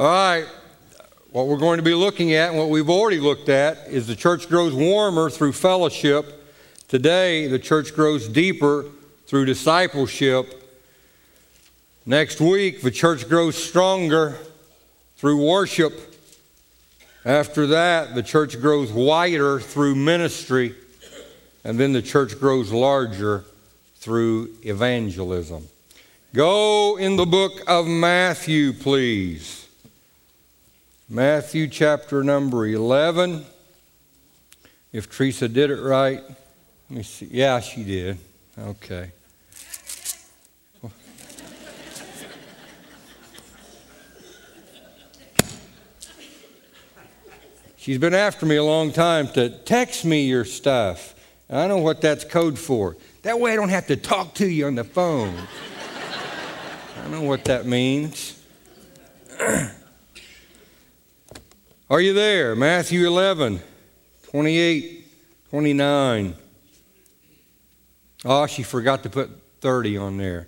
All right. What we're going to be looking at and what we've already looked at is the church grows warmer through fellowship. Today, the church grows deeper through discipleship. Next week, the church grows stronger through worship. After that, the church grows wider through ministry. And then the church grows larger through evangelism. Go in the book of Matthew, please. Matthew chapter number 11. If Teresa did it right, let me see. Yeah, she did. Okay. She's been after me a long time to text me your stuff. I know what that's code for. That way I don't have to talk to you on the phone. I know what that means. Are you there? Matthew 11, 28, 29. Oh, she forgot to put 30 on there.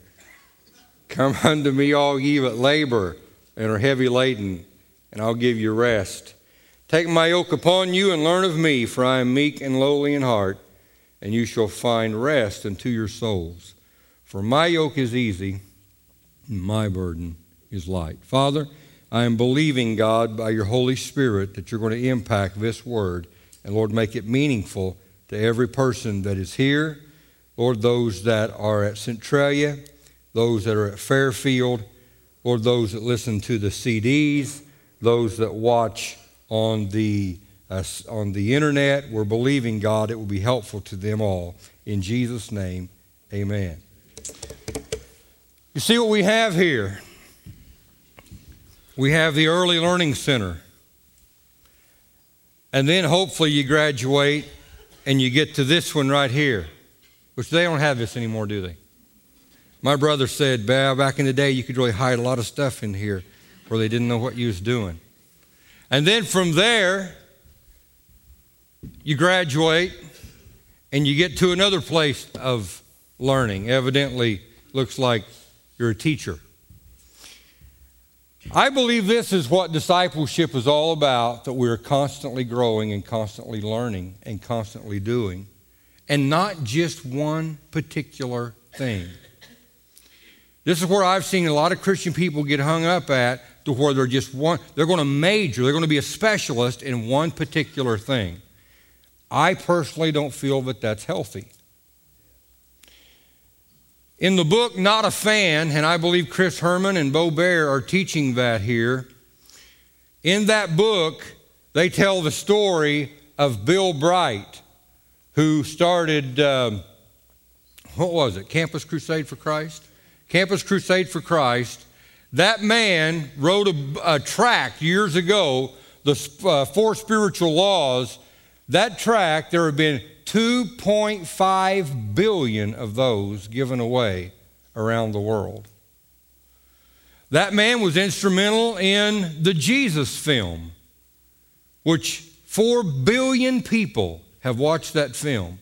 Come unto me, all ye that labor and are heavy laden, and I'll give you rest. Take my yoke upon you and learn of me, for I am meek and lowly in heart, and you shall find rest unto your souls. For my yoke is easy, and my burden is light. Father, I am believing, God, by your Holy Spirit, that you're going to impact this word. And Lord, make it meaningful to every person that is here. Lord, those that are at Centralia, those that are at Fairfield, Lord, those that listen to the CDs, those that watch on the, uh, on the internet. We're believing, God, it will be helpful to them all. In Jesus' name, amen. You see what we have here? We have the Early Learning Center. And then hopefully you graduate and you get to this one right here, which they don't have this anymore, do they? My brother said, back in the day, you could really hide a lot of stuff in here where they didn't know what you was doing. And then from there, you graduate and you get to another place of learning. Evidently, looks like you're a teacher. I believe this is what discipleship is all about that we're constantly growing and constantly learning and constantly doing, and not just one particular thing. This is where I've seen a lot of Christian people get hung up at to where they're just one, they're going to major, they're going to be a specialist in one particular thing. I personally don't feel that that's healthy. In the book Not a Fan, and I believe Chris Herman and Bo Bear are teaching that here, in that book, they tell the story of Bill Bright, who started, um, what was it, Campus Crusade for Christ? Campus Crusade for Christ. That man wrote a, a tract years ago, the uh, Four Spiritual Laws. That tract, there have been 2.5 billion of those given away around the world. That man was instrumental in the Jesus film, which 4 billion people have watched that film.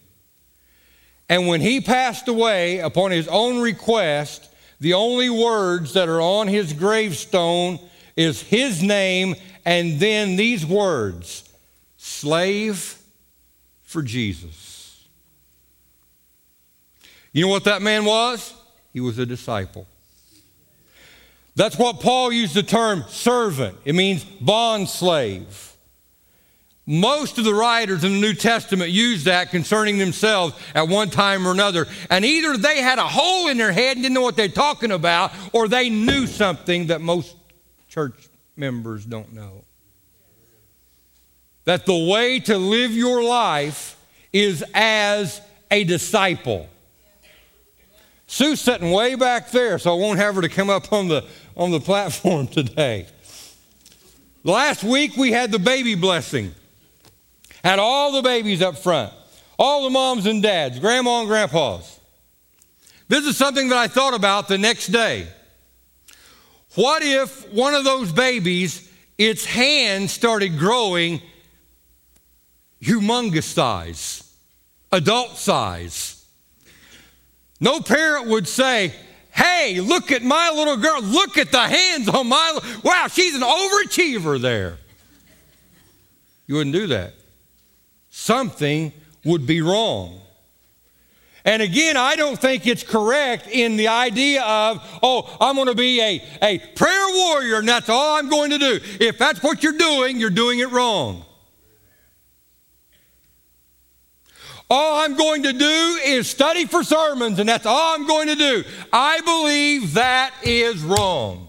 And when he passed away, upon his own request, the only words that are on his gravestone is his name and then these words slave for Jesus. You know what that man was? He was a disciple. That's what Paul used the term servant. It means bond slave. Most of the writers in the New Testament use that concerning themselves at one time or another. And either they had a hole in their head and didn't know what they're talking about, or they knew something that most church members don't know that the way to live your life is as a disciple. Sue's sitting way back there, so I won't have her to come up on the, on the platform today. Last week we had the baby blessing. Had all the babies up front, all the moms and dads, grandma and grandpas. This is something that I thought about the next day. What if one of those babies, its hand started growing humongous size, adult size. No parent would say, hey, look at my little girl. Look at the hands on my, wow, she's an overachiever there. You wouldn't do that. Something would be wrong. And again, I don't think it's correct in the idea of, oh, I'm going to be a, a prayer warrior and that's all I'm going to do. If that's what you're doing, you're doing it wrong. All I'm going to do is study for sermons and that's all I'm going to do. I believe that is wrong.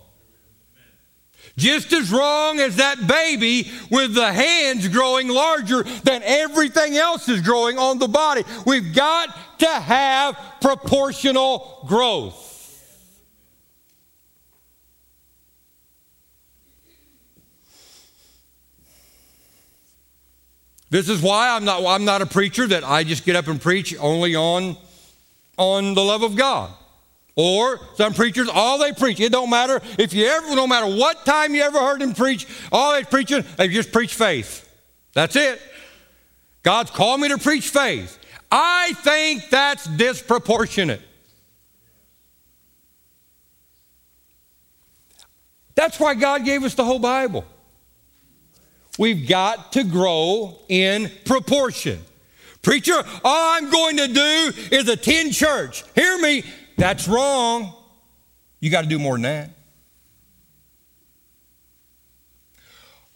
Just as wrong as that baby with the hands growing larger than everything else is growing on the body. We've got to have proportional growth. This is why I'm not, I'm not a preacher that I just get up and preach only on, on the love of God. Or some preachers, all they preach, it don't matter if you ever, no matter what time you ever heard them preach, all they preaching, they just preach faith. That's it. God's called me to preach faith. I think that's disproportionate. That's why God gave us the whole Bible. We've got to grow in proportion. Preacher, all I'm going to do is attend church. Hear me, that's wrong. You got to do more than that.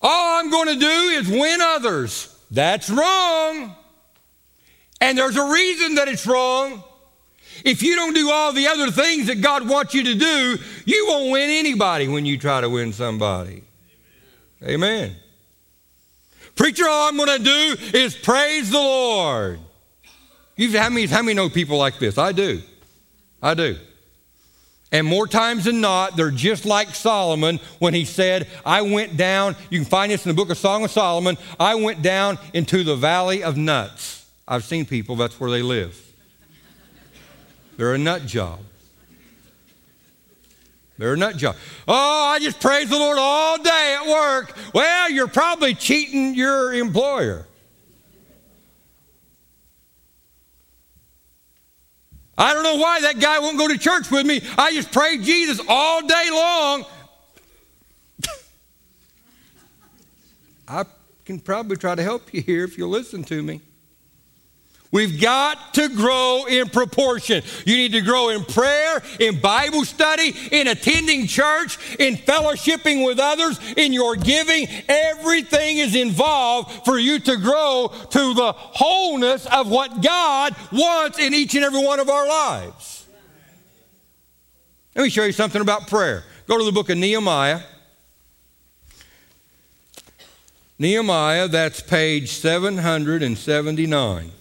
All I'm going to do is win others. That's wrong. And there's a reason that it's wrong. If you don't do all the other things that God wants you to do, you won't win anybody when you try to win somebody. Amen. Amen. Preacher, all I'm going to do is praise the Lord. You, how, many, how many know people like this? I do. I do. And more times than not, they're just like Solomon when he said, I went down, you can find this in the book of Song of Solomon, I went down into the valley of nuts. I've seen people, that's where they live. They're a nut job. They're nut job. Oh, I just praise the Lord all day at work. Well, you're probably cheating your employer. I don't know why that guy won't go to church with me. I just pray Jesus all day long. I can probably try to help you here if you'll listen to me. We've got to grow in proportion. You need to grow in prayer, in Bible study, in attending church, in fellowshipping with others, in your giving. Everything is involved for you to grow to the wholeness of what God wants in each and every one of our lives. Let me show you something about prayer. Go to the book of Nehemiah. Nehemiah, that's page 779.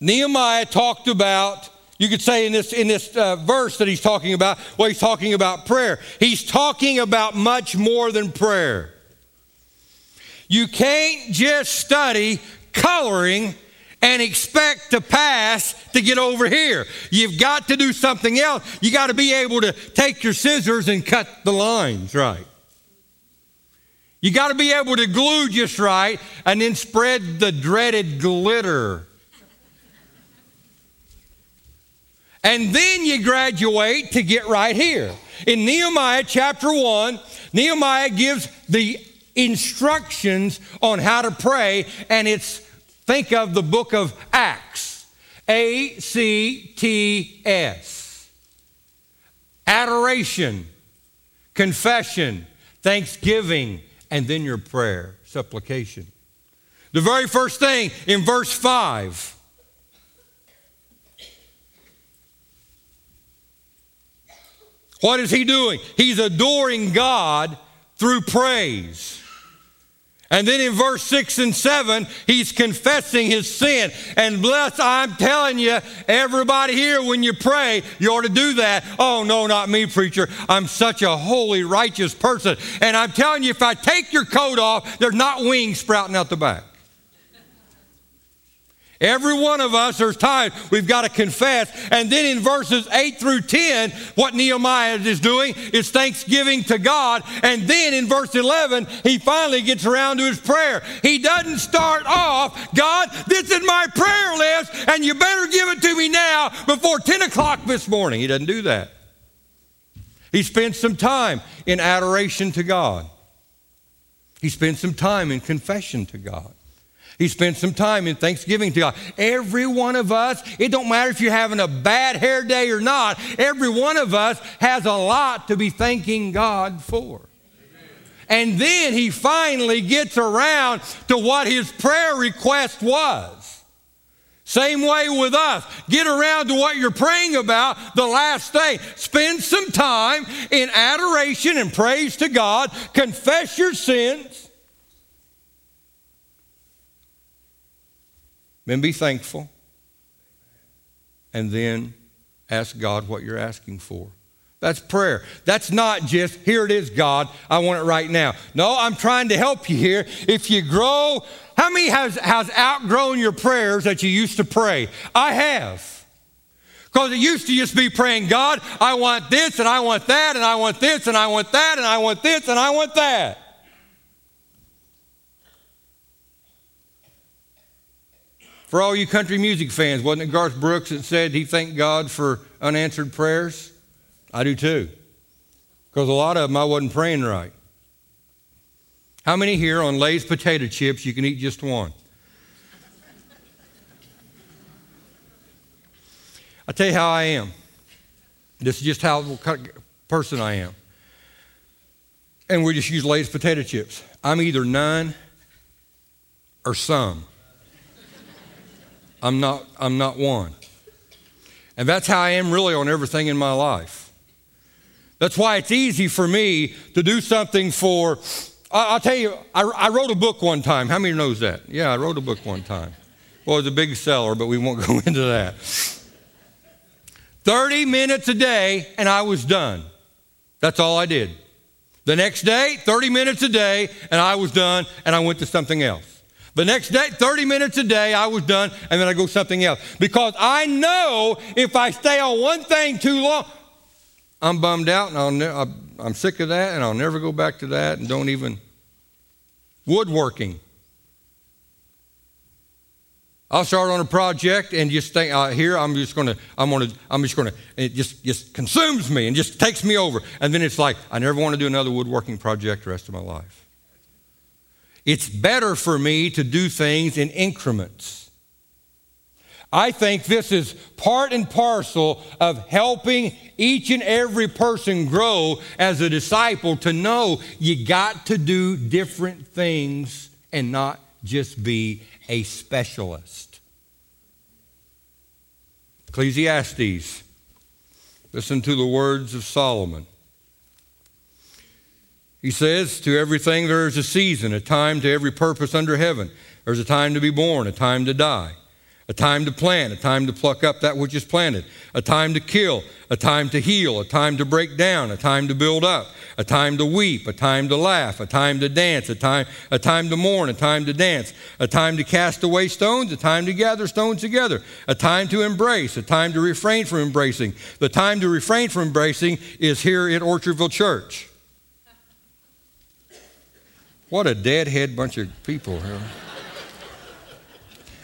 Nehemiah talked about, you could say in this, in this uh, verse that he's talking about, well, he's talking about prayer. He's talking about much more than prayer. You can't just study coloring and expect to pass to get over here. You've got to do something else. You got to be able to take your scissors and cut the lines right. You got to be able to glue just right and then spread the dreaded glitter And then you graduate to get right here. In Nehemiah chapter 1, Nehemiah gives the instructions on how to pray, and it's think of the book of Acts A C T S. Adoration, confession, thanksgiving, and then your prayer, supplication. The very first thing in verse 5 What is he doing? He's adoring God through praise. And then in verse 6 and 7, he's confessing his sin. And bless, I'm telling you, everybody here, when you pray, you ought to do that. Oh, no, not me, preacher. I'm such a holy, righteous person. And I'm telling you, if I take your coat off, there's not wings sprouting out the back. Every one of us, there's times we've got to confess. And then in verses 8 through 10, what Nehemiah is doing is thanksgiving to God. And then in verse 11, he finally gets around to his prayer. He doesn't start off, God, this is my prayer list, and you better give it to me now before 10 o'clock this morning. He doesn't do that. He spends some time in adoration to God. He spends some time in confession to God. He spends some time in thanksgiving to God. Every one of us, it don't matter if you're having a bad hair day or not, every one of us has a lot to be thanking God for. And then he finally gets around to what his prayer request was. Same way with us. Get around to what you're praying about the last thing. Spend some time in adoration and praise to God. Confess your sins. Then be thankful. And then ask God what you're asking for. That's prayer. That's not just, here it is, God, I want it right now. No, I'm trying to help you here. If you grow, how many has, has outgrown your prayers that you used to pray? I have. Because it used to just be praying, God, I want this and I want that and I want this and I want that and I want this and I want that. For all you country music fans, wasn't it Garth Brooks that said he thanked God for unanswered prayers? I do too. Because a lot of them I wasn't praying right. How many here on Lay's potato chips you can eat just one? I'll tell you how I am. This is just how kind of person I am. And we just use Lay's potato chips. I'm either none or some. I'm not, I'm not one. And that's how I am really on everything in my life. That's why it's easy for me to do something for. I'll tell you, I, I wrote a book one time. How many knows that? Yeah, I wrote a book one time. Well, it was a big seller, but we won't go into that. 30 minutes a day, and I was done. That's all I did. The next day, 30 minutes a day, and I was done, and I went to something else. The next day, 30 minutes a day, I was done, and then I go something else. Because I know if I stay on one thing too long, I'm bummed out and I'll ne- I'm sick of that and I'll never go back to that and don't even. Woodworking. I'll start on a project and just think uh, here I'm just gonna I'm gonna I'm just gonna it just just consumes me and just takes me over and then it's like I never want to do another woodworking project the rest of my life. It's better for me to do things in increments. I think this is part and parcel of helping each and every person grow as a disciple to know you got to do different things and not just be a specialist. Ecclesiastes, listen to the words of Solomon. He says, To everything there is a season, a time to every purpose under heaven. There's a time to be born, a time to die a time to plant, a time to pluck up that which is planted, a time to kill, a time to heal, a time to break down, a time to build up, a time to weep, a time to laugh, a time to dance, a time, a time to mourn, a time to dance, a time to cast away stones, a time to gather stones together, a time to embrace, a time to refrain from embracing. The time to refrain from embracing is here at Orchardville Church. What a deadhead bunch of people here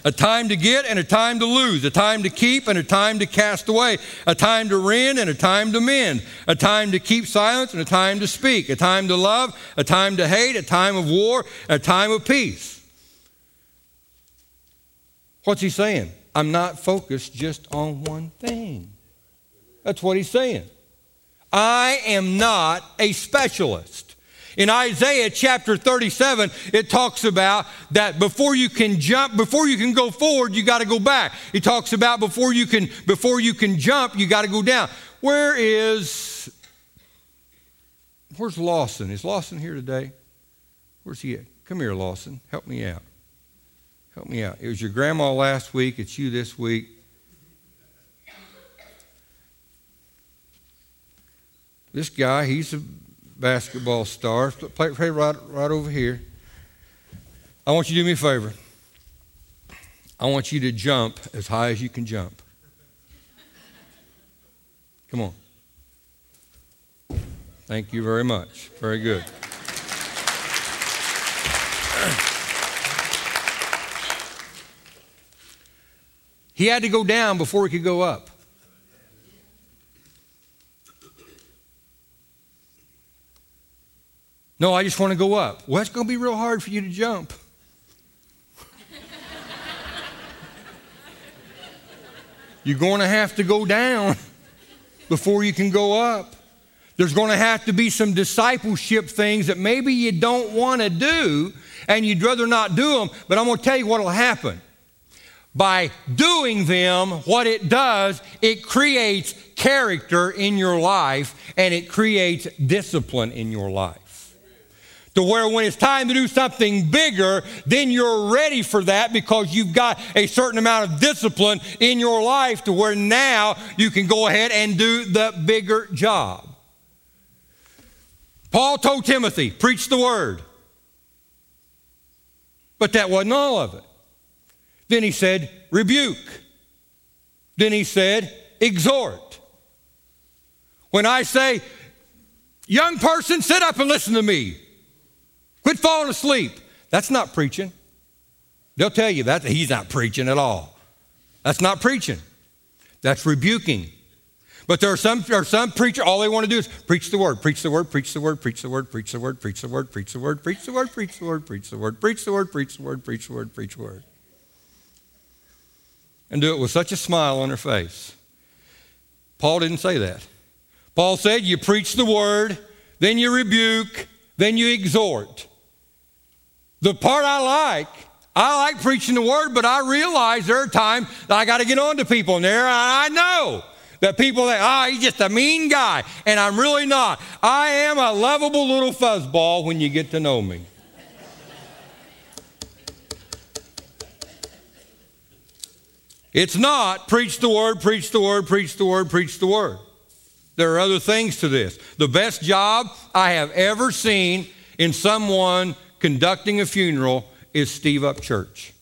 a time to get and a time to lose, a time to keep and a time to cast away, a time to rend and a time to mend, a time to keep silence and a time to speak, a time to love, a time to hate, a time of war, a time of peace. What's he saying? I'm not focused just on one thing. That's what he's saying. I am not a specialist. In Isaiah chapter 37, it talks about that before you can jump, before you can go forward, you got to go back. He talks about before you can before you can jump, you got to go down. Where is Where's Lawson? Is Lawson here today? Where's he at? Come here, Lawson. Help me out. Help me out. It was your grandma last week, it's you this week. This guy, he's a basketball star. Play, play right, right over here. I want you to do me a favor. I want you to jump as high as you can jump. Come on. Thank you very much. Very good. He had to go down before he could go up. No, I just want to go up. Well, it's going to be real hard for you to jump. You're going to have to go down before you can go up. There's going to have to be some discipleship things that maybe you don't want to do and you'd rather not do them, but I'm going to tell you what will happen. By doing them, what it does, it creates character in your life and it creates discipline in your life to where when it's time to do something bigger, then you're ready for that because you've got a certain amount of discipline in your life to where now you can go ahead and do the bigger job. Paul told Timothy, preach the word. But that wasn't all of it. Then he said, rebuke. Then he said, exhort. When I say, young person, sit up and listen to me. Quit falling asleep. That's not preaching. They'll tell you that he's not preaching at all. That's not preaching. That's rebuking. But there are some, there are some preachers, all they want to do is preach the word, preach the word, preach the word, preach the word, preach the word, preach the word, preach the word, preach the word, preach the word, preach the word, preach the word, preach the word, preach the word, preach the word. And do it with such a smile on their face. Paul didn't say that. Paul said, You preach the word, then you rebuke, then you exhort. The part I like, I like preaching the word, but I realize there are times that I got to get on to people, and there I know that people that, ah, oh, he's just a mean guy, and I'm really not. I am a lovable little fuzzball when you get to know me. It's not preach the word, preach the word, preach the word, preach the word. There are other things to this. The best job I have ever seen in someone conducting a funeral is Steve Upchurch.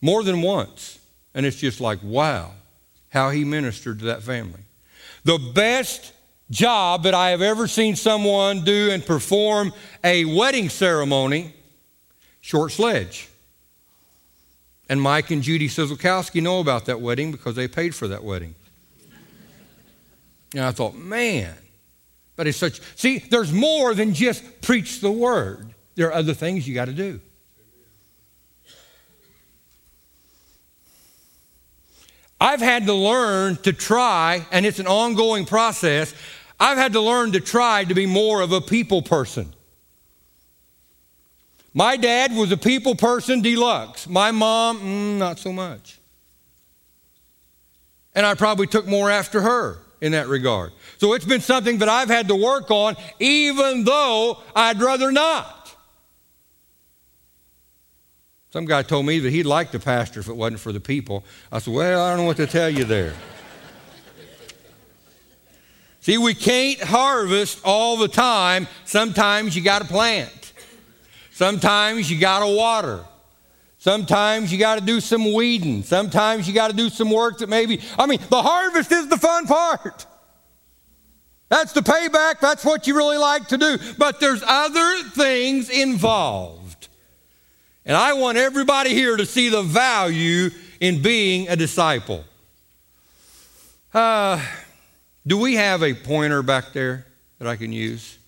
More than once. And it's just like, wow, how he ministered to that family. The best job that I have ever seen someone do and perform a wedding ceremony, short sledge. And Mike and Judy Sizelkowski know about that wedding because they paid for that wedding. And I thought, man, but it's such, see, there's more than just preach the word. There are other things you got to do. I've had to learn to try, and it's an ongoing process. I've had to learn to try to be more of a people person. My dad was a people person deluxe. My mom, mm, not so much. And I probably took more after her in that regard. So it's been something that I've had to work on, even though I'd rather not. Some guy told me that he'd like the pastor if it wasn't for the people. I said, Well, I don't know what to tell you there. See, we can't harvest all the time. Sometimes you got to plant, sometimes you got to water. Sometimes you got to do some weeding. Sometimes you got to do some work that maybe, I mean, the harvest is the fun part. That's the payback. That's what you really like to do. But there's other things involved. And I want everybody here to see the value in being a disciple. Uh, do we have a pointer back there that I can use?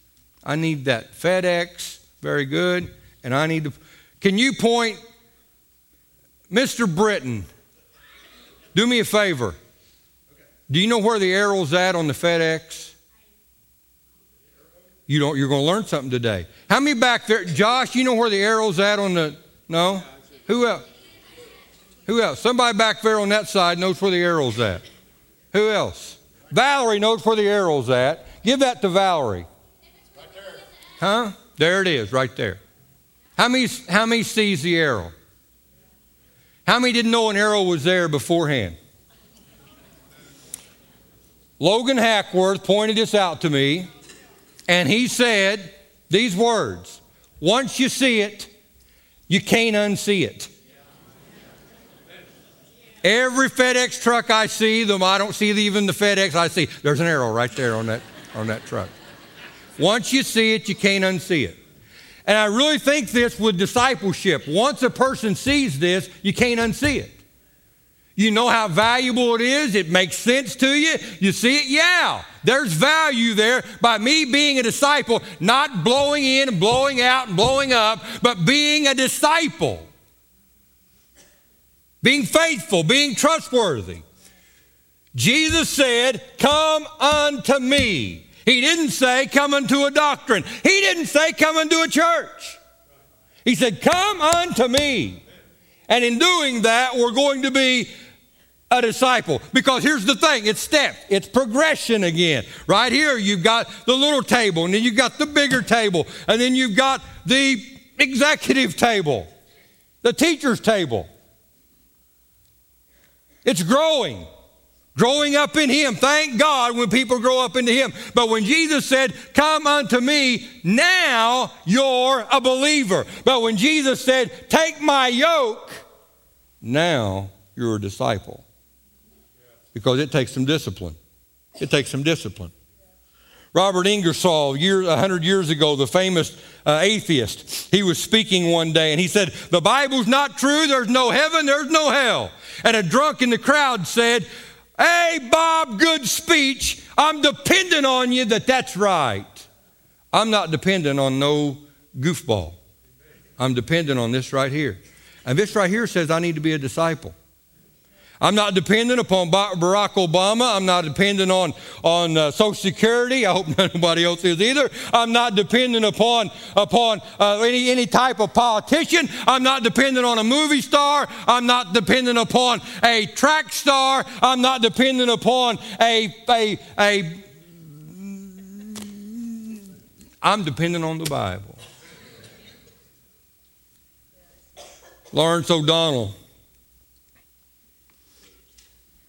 I need that FedEx. Very good. And I need to. Can you point Mr. Britton, do me a favor. Do you know where the arrow's at on the FedEx? You don't, you're going to learn something today. How many back there? Josh, you know where the arrow's at on the. No? Who else? Who else? Somebody back there on that side knows where the arrow's at. Who else? Valerie knows where the arrow's at. Give that to Valerie. Huh? There it is, right there. How many, how many sees the arrow? How many didn't know an arrow was there beforehand? Logan Hackworth pointed this out to me, and he said these words Once you see it, you can't unsee it. Every FedEx truck I see, them I don't see even the FedEx, I see there's an arrow right there on that, on that truck. Once you see it, you can't unsee it. And I really think this with discipleship. Once a person sees this, you can't unsee it. You know how valuable it is? It makes sense to you? You see it? Yeah. There's value there by me being a disciple, not blowing in and blowing out and blowing up, but being a disciple. Being faithful, being trustworthy. Jesus said, Come unto me. He didn't say, Come unto a doctrine. He didn't say, Come unto a church. He said, Come unto me. And in doing that, we're going to be a disciple. Because here's the thing it's step, it's progression again. Right here, you've got the little table, and then you've got the bigger table, and then you've got the executive table, the teacher's table. It's growing. Growing up in Him. Thank God when people grow up into Him. But when Jesus said, Come unto me, now you're a believer. But when Jesus said, Take my yoke, now you're a disciple. Because it takes some discipline. It takes some discipline. Robert Ingersoll, year, 100 years ago, the famous uh, atheist, he was speaking one day and he said, The Bible's not true. There's no heaven, there's no hell. And a drunk in the crowd said, Hey, Bob, good speech. I'm dependent on you that that's right. I'm not dependent on no goofball. I'm dependent on this right here. And this right here says I need to be a disciple. I'm not dependent upon Barack Obama. I'm not dependent on, on uh, Social Security. I hope nobody else is either. I'm not dependent upon, upon uh, any, any type of politician. I'm not dependent on a movie star. I'm not dependent upon a track star. I'm not dependent upon a, a, a I'm dependent on the Bible. Lawrence O'Donnell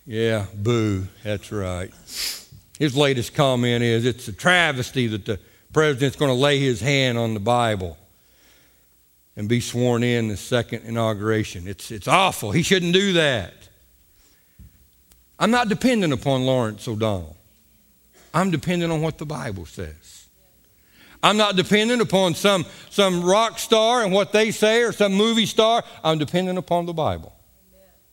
yeah, boo. That's right. His latest comment is it's a travesty that the president's going to lay his hand on the Bible and be sworn in the second inauguration. It's, it's awful. He shouldn't do that. I'm not dependent upon Lawrence O'Donnell. I'm dependent on what the Bible says. I'm not dependent upon some, some rock star and what they say or some movie star. I'm dependent upon the Bible.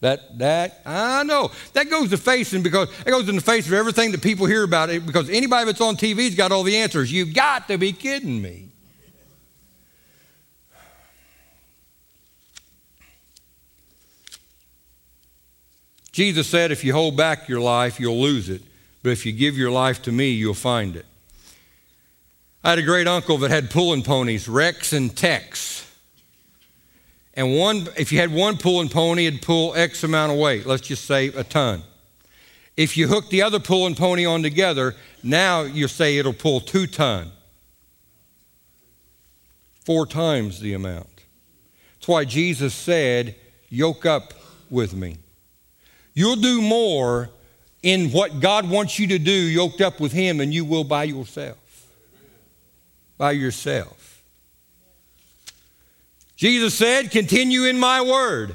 That that I know that goes to facing because it goes in the face of everything that people hear about it because anybody that's on TV's got all the answers. You've got to be kidding me. Jesus said, if you hold back your life, you'll lose it. But if you give your life to me, you'll find it. I had a great uncle that had pulling ponies, Rex and Tex and one, if you had one pulling pony, it'd pull X amount of weight, let's just say a ton. If you hook the other pulling pony on together, now you say it'll pull two ton. Four times the amount. That's why Jesus said, Yoke up with me. You'll do more in what God wants you to do, yoked up with Him, than you will by yourself. By yourself. Jesus said, Continue in my word.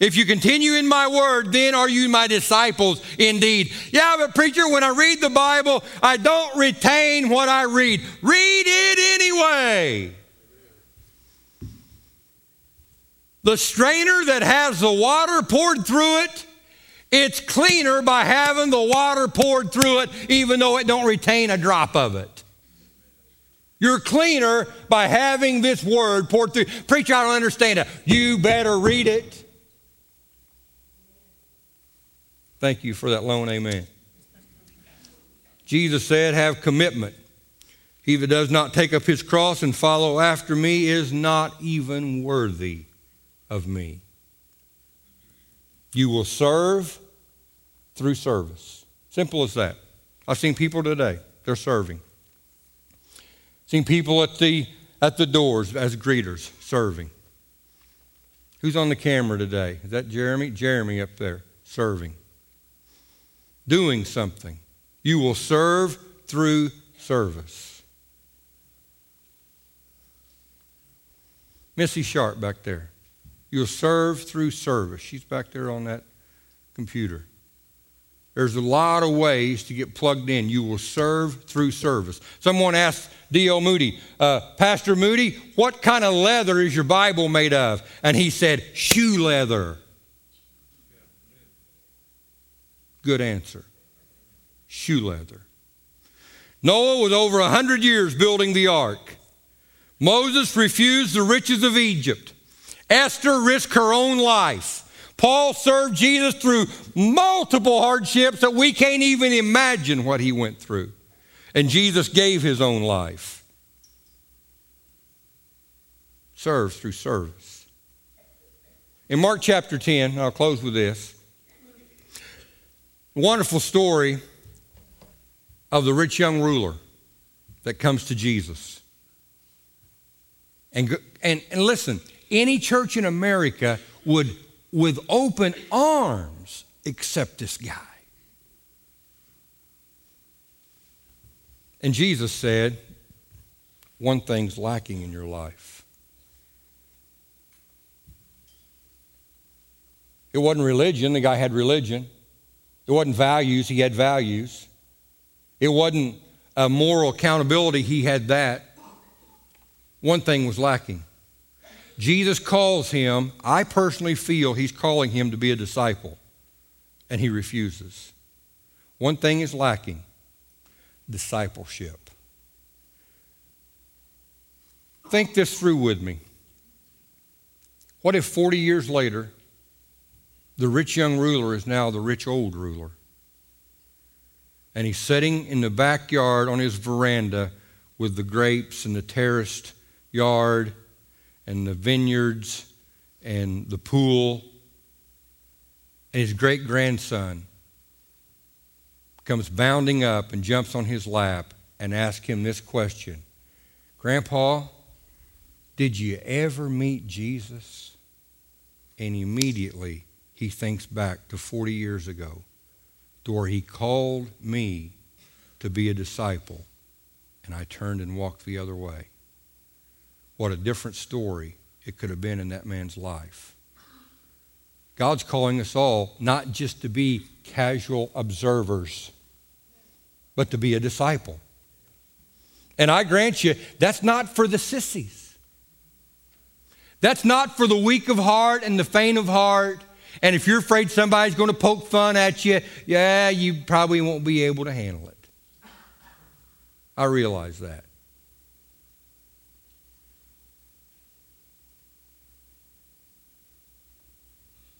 If you continue in my word, then are you my disciples indeed. Yeah, but preacher, when I read the Bible, I don't retain what I read. Read it anyway. The strainer that has the water poured through it, it's cleaner by having the water poured through it, even though it don't retain a drop of it. You're cleaner by having this word poured through. Preacher, I don't understand it. You better read it. Thank you for that lone, amen. Jesus said, Have commitment. He that does not take up his cross and follow after me is not even worthy of me. You will serve through service. Simple as that. I've seen people today, they're serving. Seen people at the, at the doors as greeters serving. Who's on the camera today? Is that Jeremy? Jeremy up there serving. Doing something. You will serve through service. Missy Sharp back there. You'll serve through service. She's back there on that computer. There's a lot of ways to get plugged in. You will serve through service. Someone asked D.L. Moody, uh, Pastor Moody, what kind of leather is your Bible made of? And he said, shoe leather. Good answer. Shoe leather. Noah was over a hundred years building the ark. Moses refused the riches of Egypt. Esther risked her own life. Paul served Jesus through multiple hardships that we can't even imagine what he went through. And Jesus gave his own life. Serves through service. In Mark chapter 10, I'll close with this. Wonderful story of the rich young ruler that comes to Jesus. And, and, and listen, any church in America would, with open arms, accept this guy. And Jesus said, One thing's lacking in your life. It wasn't religion, the guy had religion. It wasn't values, he had values. It wasn't a moral accountability, he had that. One thing was lacking. Jesus calls him, I personally feel he's calling him to be a disciple, and he refuses. One thing is lacking discipleship. Think this through with me. What if 40 years later, the rich young ruler is now the rich old ruler? and he's sitting in the backyard on his veranda with the grapes and the terraced yard and the vineyards and the pool. And his great grandson comes bounding up and jumps on his lap and asks him this question Grandpa, did you ever meet Jesus? And immediately he thinks back to 40 years ago to where he called me to be a disciple, and I turned and walked the other way. What a different story it could have been in that man's life. God's calling us all not just to be casual observers, but to be a disciple. And I grant you, that's not for the sissies. That's not for the weak of heart and the faint of heart. And if you're afraid somebody's going to poke fun at you, yeah, you probably won't be able to handle it. I realize that.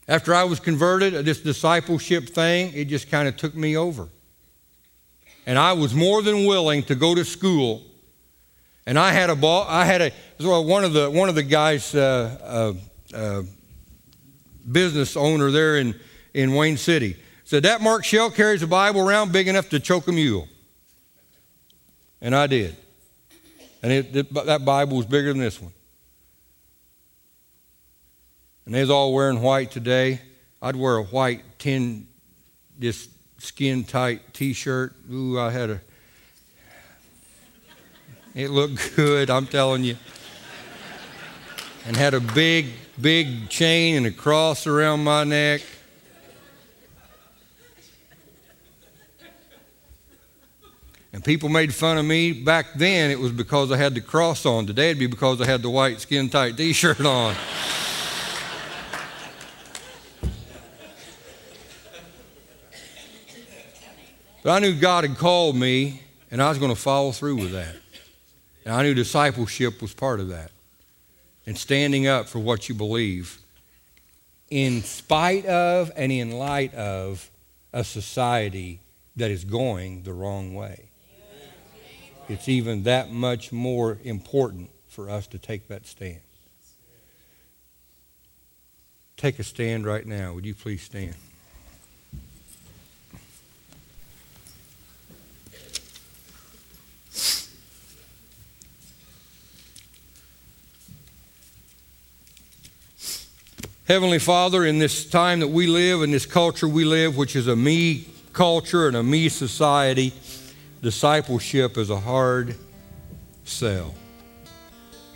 After I was converted, this discipleship thing, it just kind of took me over. And I was more than willing to go to school. And I had a ball, I had a, one of the, one of the guys, uh, uh, uh, business owner there in, in Wayne City. Said, That Mark Shell carries a Bible around big enough to choke a mule. And I did. And it, it, that Bible was bigger than this one. And they's all wearing white today. I'd wear a white tin, this skin tight t shirt. Ooh, I had a. It looked good, I'm telling you. And had a big big chain and a cross around my neck. And people made fun of me back then. It was because I had the cross on. Today it'd be because I had the white skin tight t shirt on. But I knew God had called me, and I was going to follow through with that. And I knew discipleship was part of that and standing up for what you believe in spite of and in light of a society that is going the wrong way. It's even that much more important for us to take that stand. Take a stand right now. Would you please stand? Heavenly Father, in this time that we live, in this culture we live, which is a me culture and a me society, discipleship is a hard sell.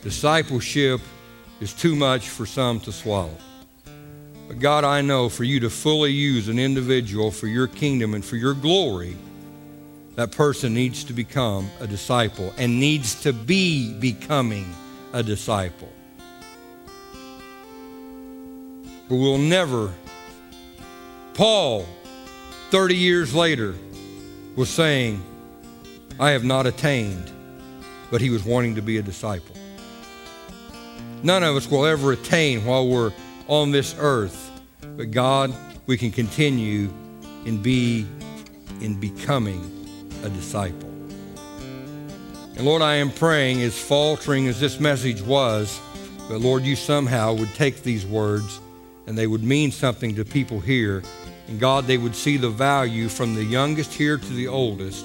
Discipleship is too much for some to swallow. But God, I know for you to fully use an individual for your kingdom and for your glory, that person needs to become a disciple and needs to be becoming a disciple. But we'll never. Paul 30 years later was saying, I have not attained, but he was wanting to be a disciple. None of us will ever attain while we're on this earth, but God, we can continue in be in becoming a disciple. And Lord, I am praying, as faltering as this message was, but Lord, you somehow would take these words and they would mean something to people here. And God, they would see the value from the youngest here to the oldest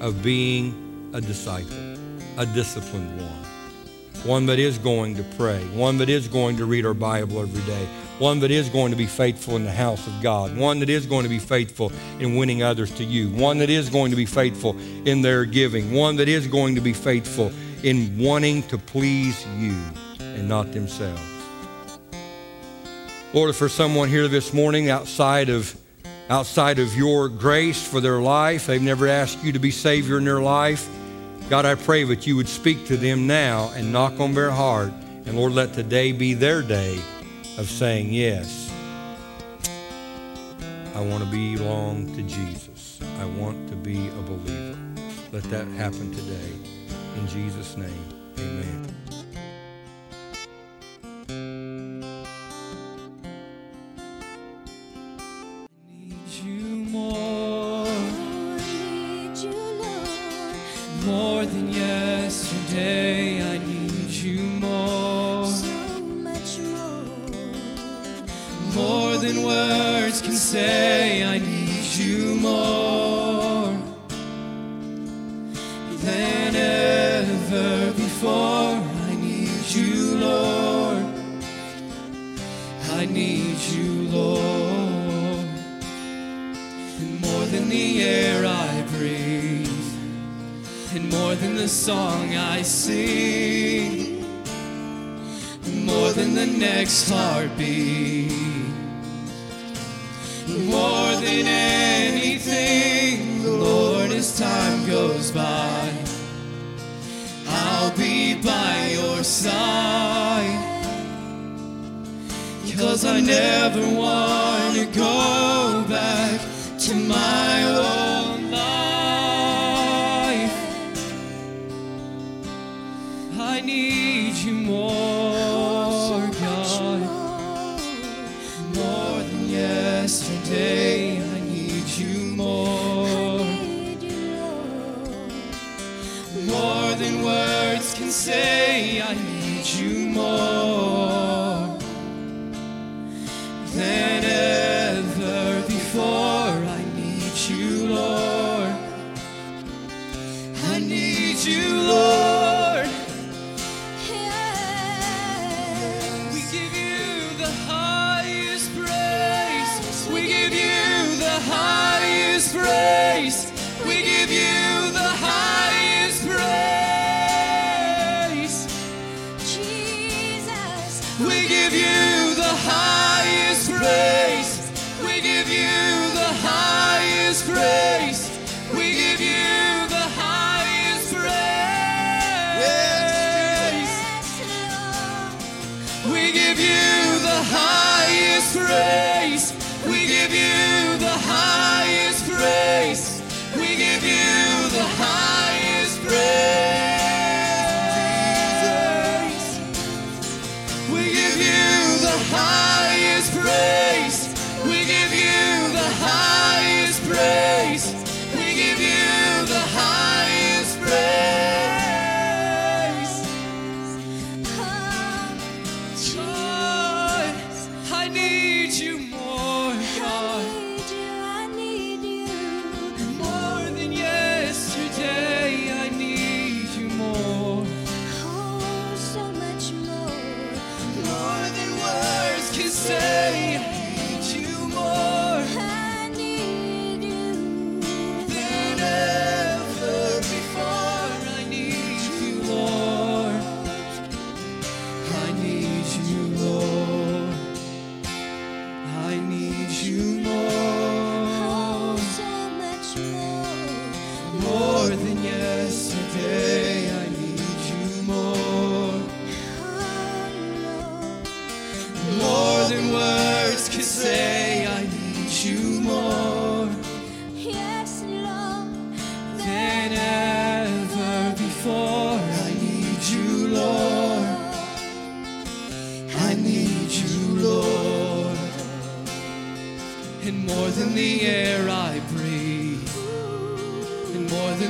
of being a disciple, a disciplined one, one that is going to pray, one that is going to read our Bible every day, one that is going to be faithful in the house of God, one that is going to be faithful in winning others to you, one that is going to be faithful in their giving, one that is going to be faithful in wanting to please you and not themselves. Lord, if for someone here this morning outside of outside of your grace for their life, they've never asked you to be Savior in their life, God, I pray that you would speak to them now and knock on their heart. And Lord, let today be their day of saying, Yes, I want to belong to Jesus. I want to be a believer. Let that happen today. In Jesus' name, amen.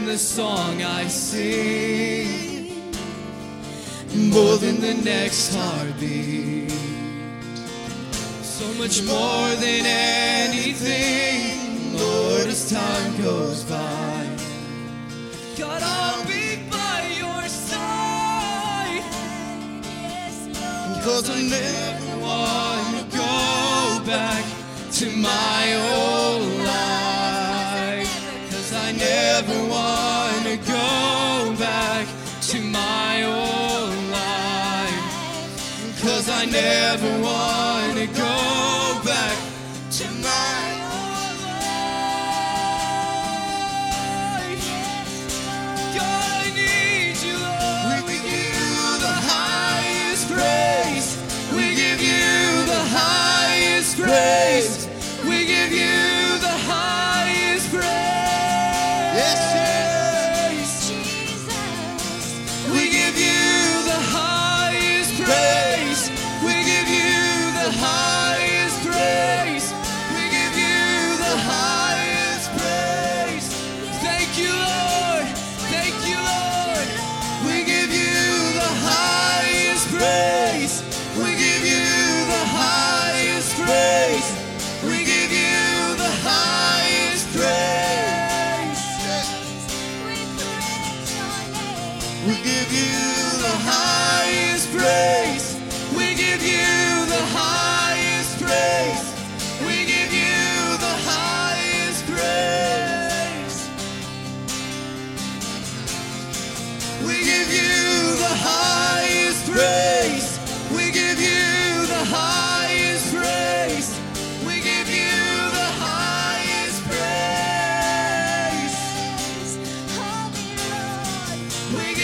Than the song I sing, more than the next heartbeat. So much more than anything, Lord, as time goes by. God, I'll be by your side. Cause I never want to go back to my old I never want We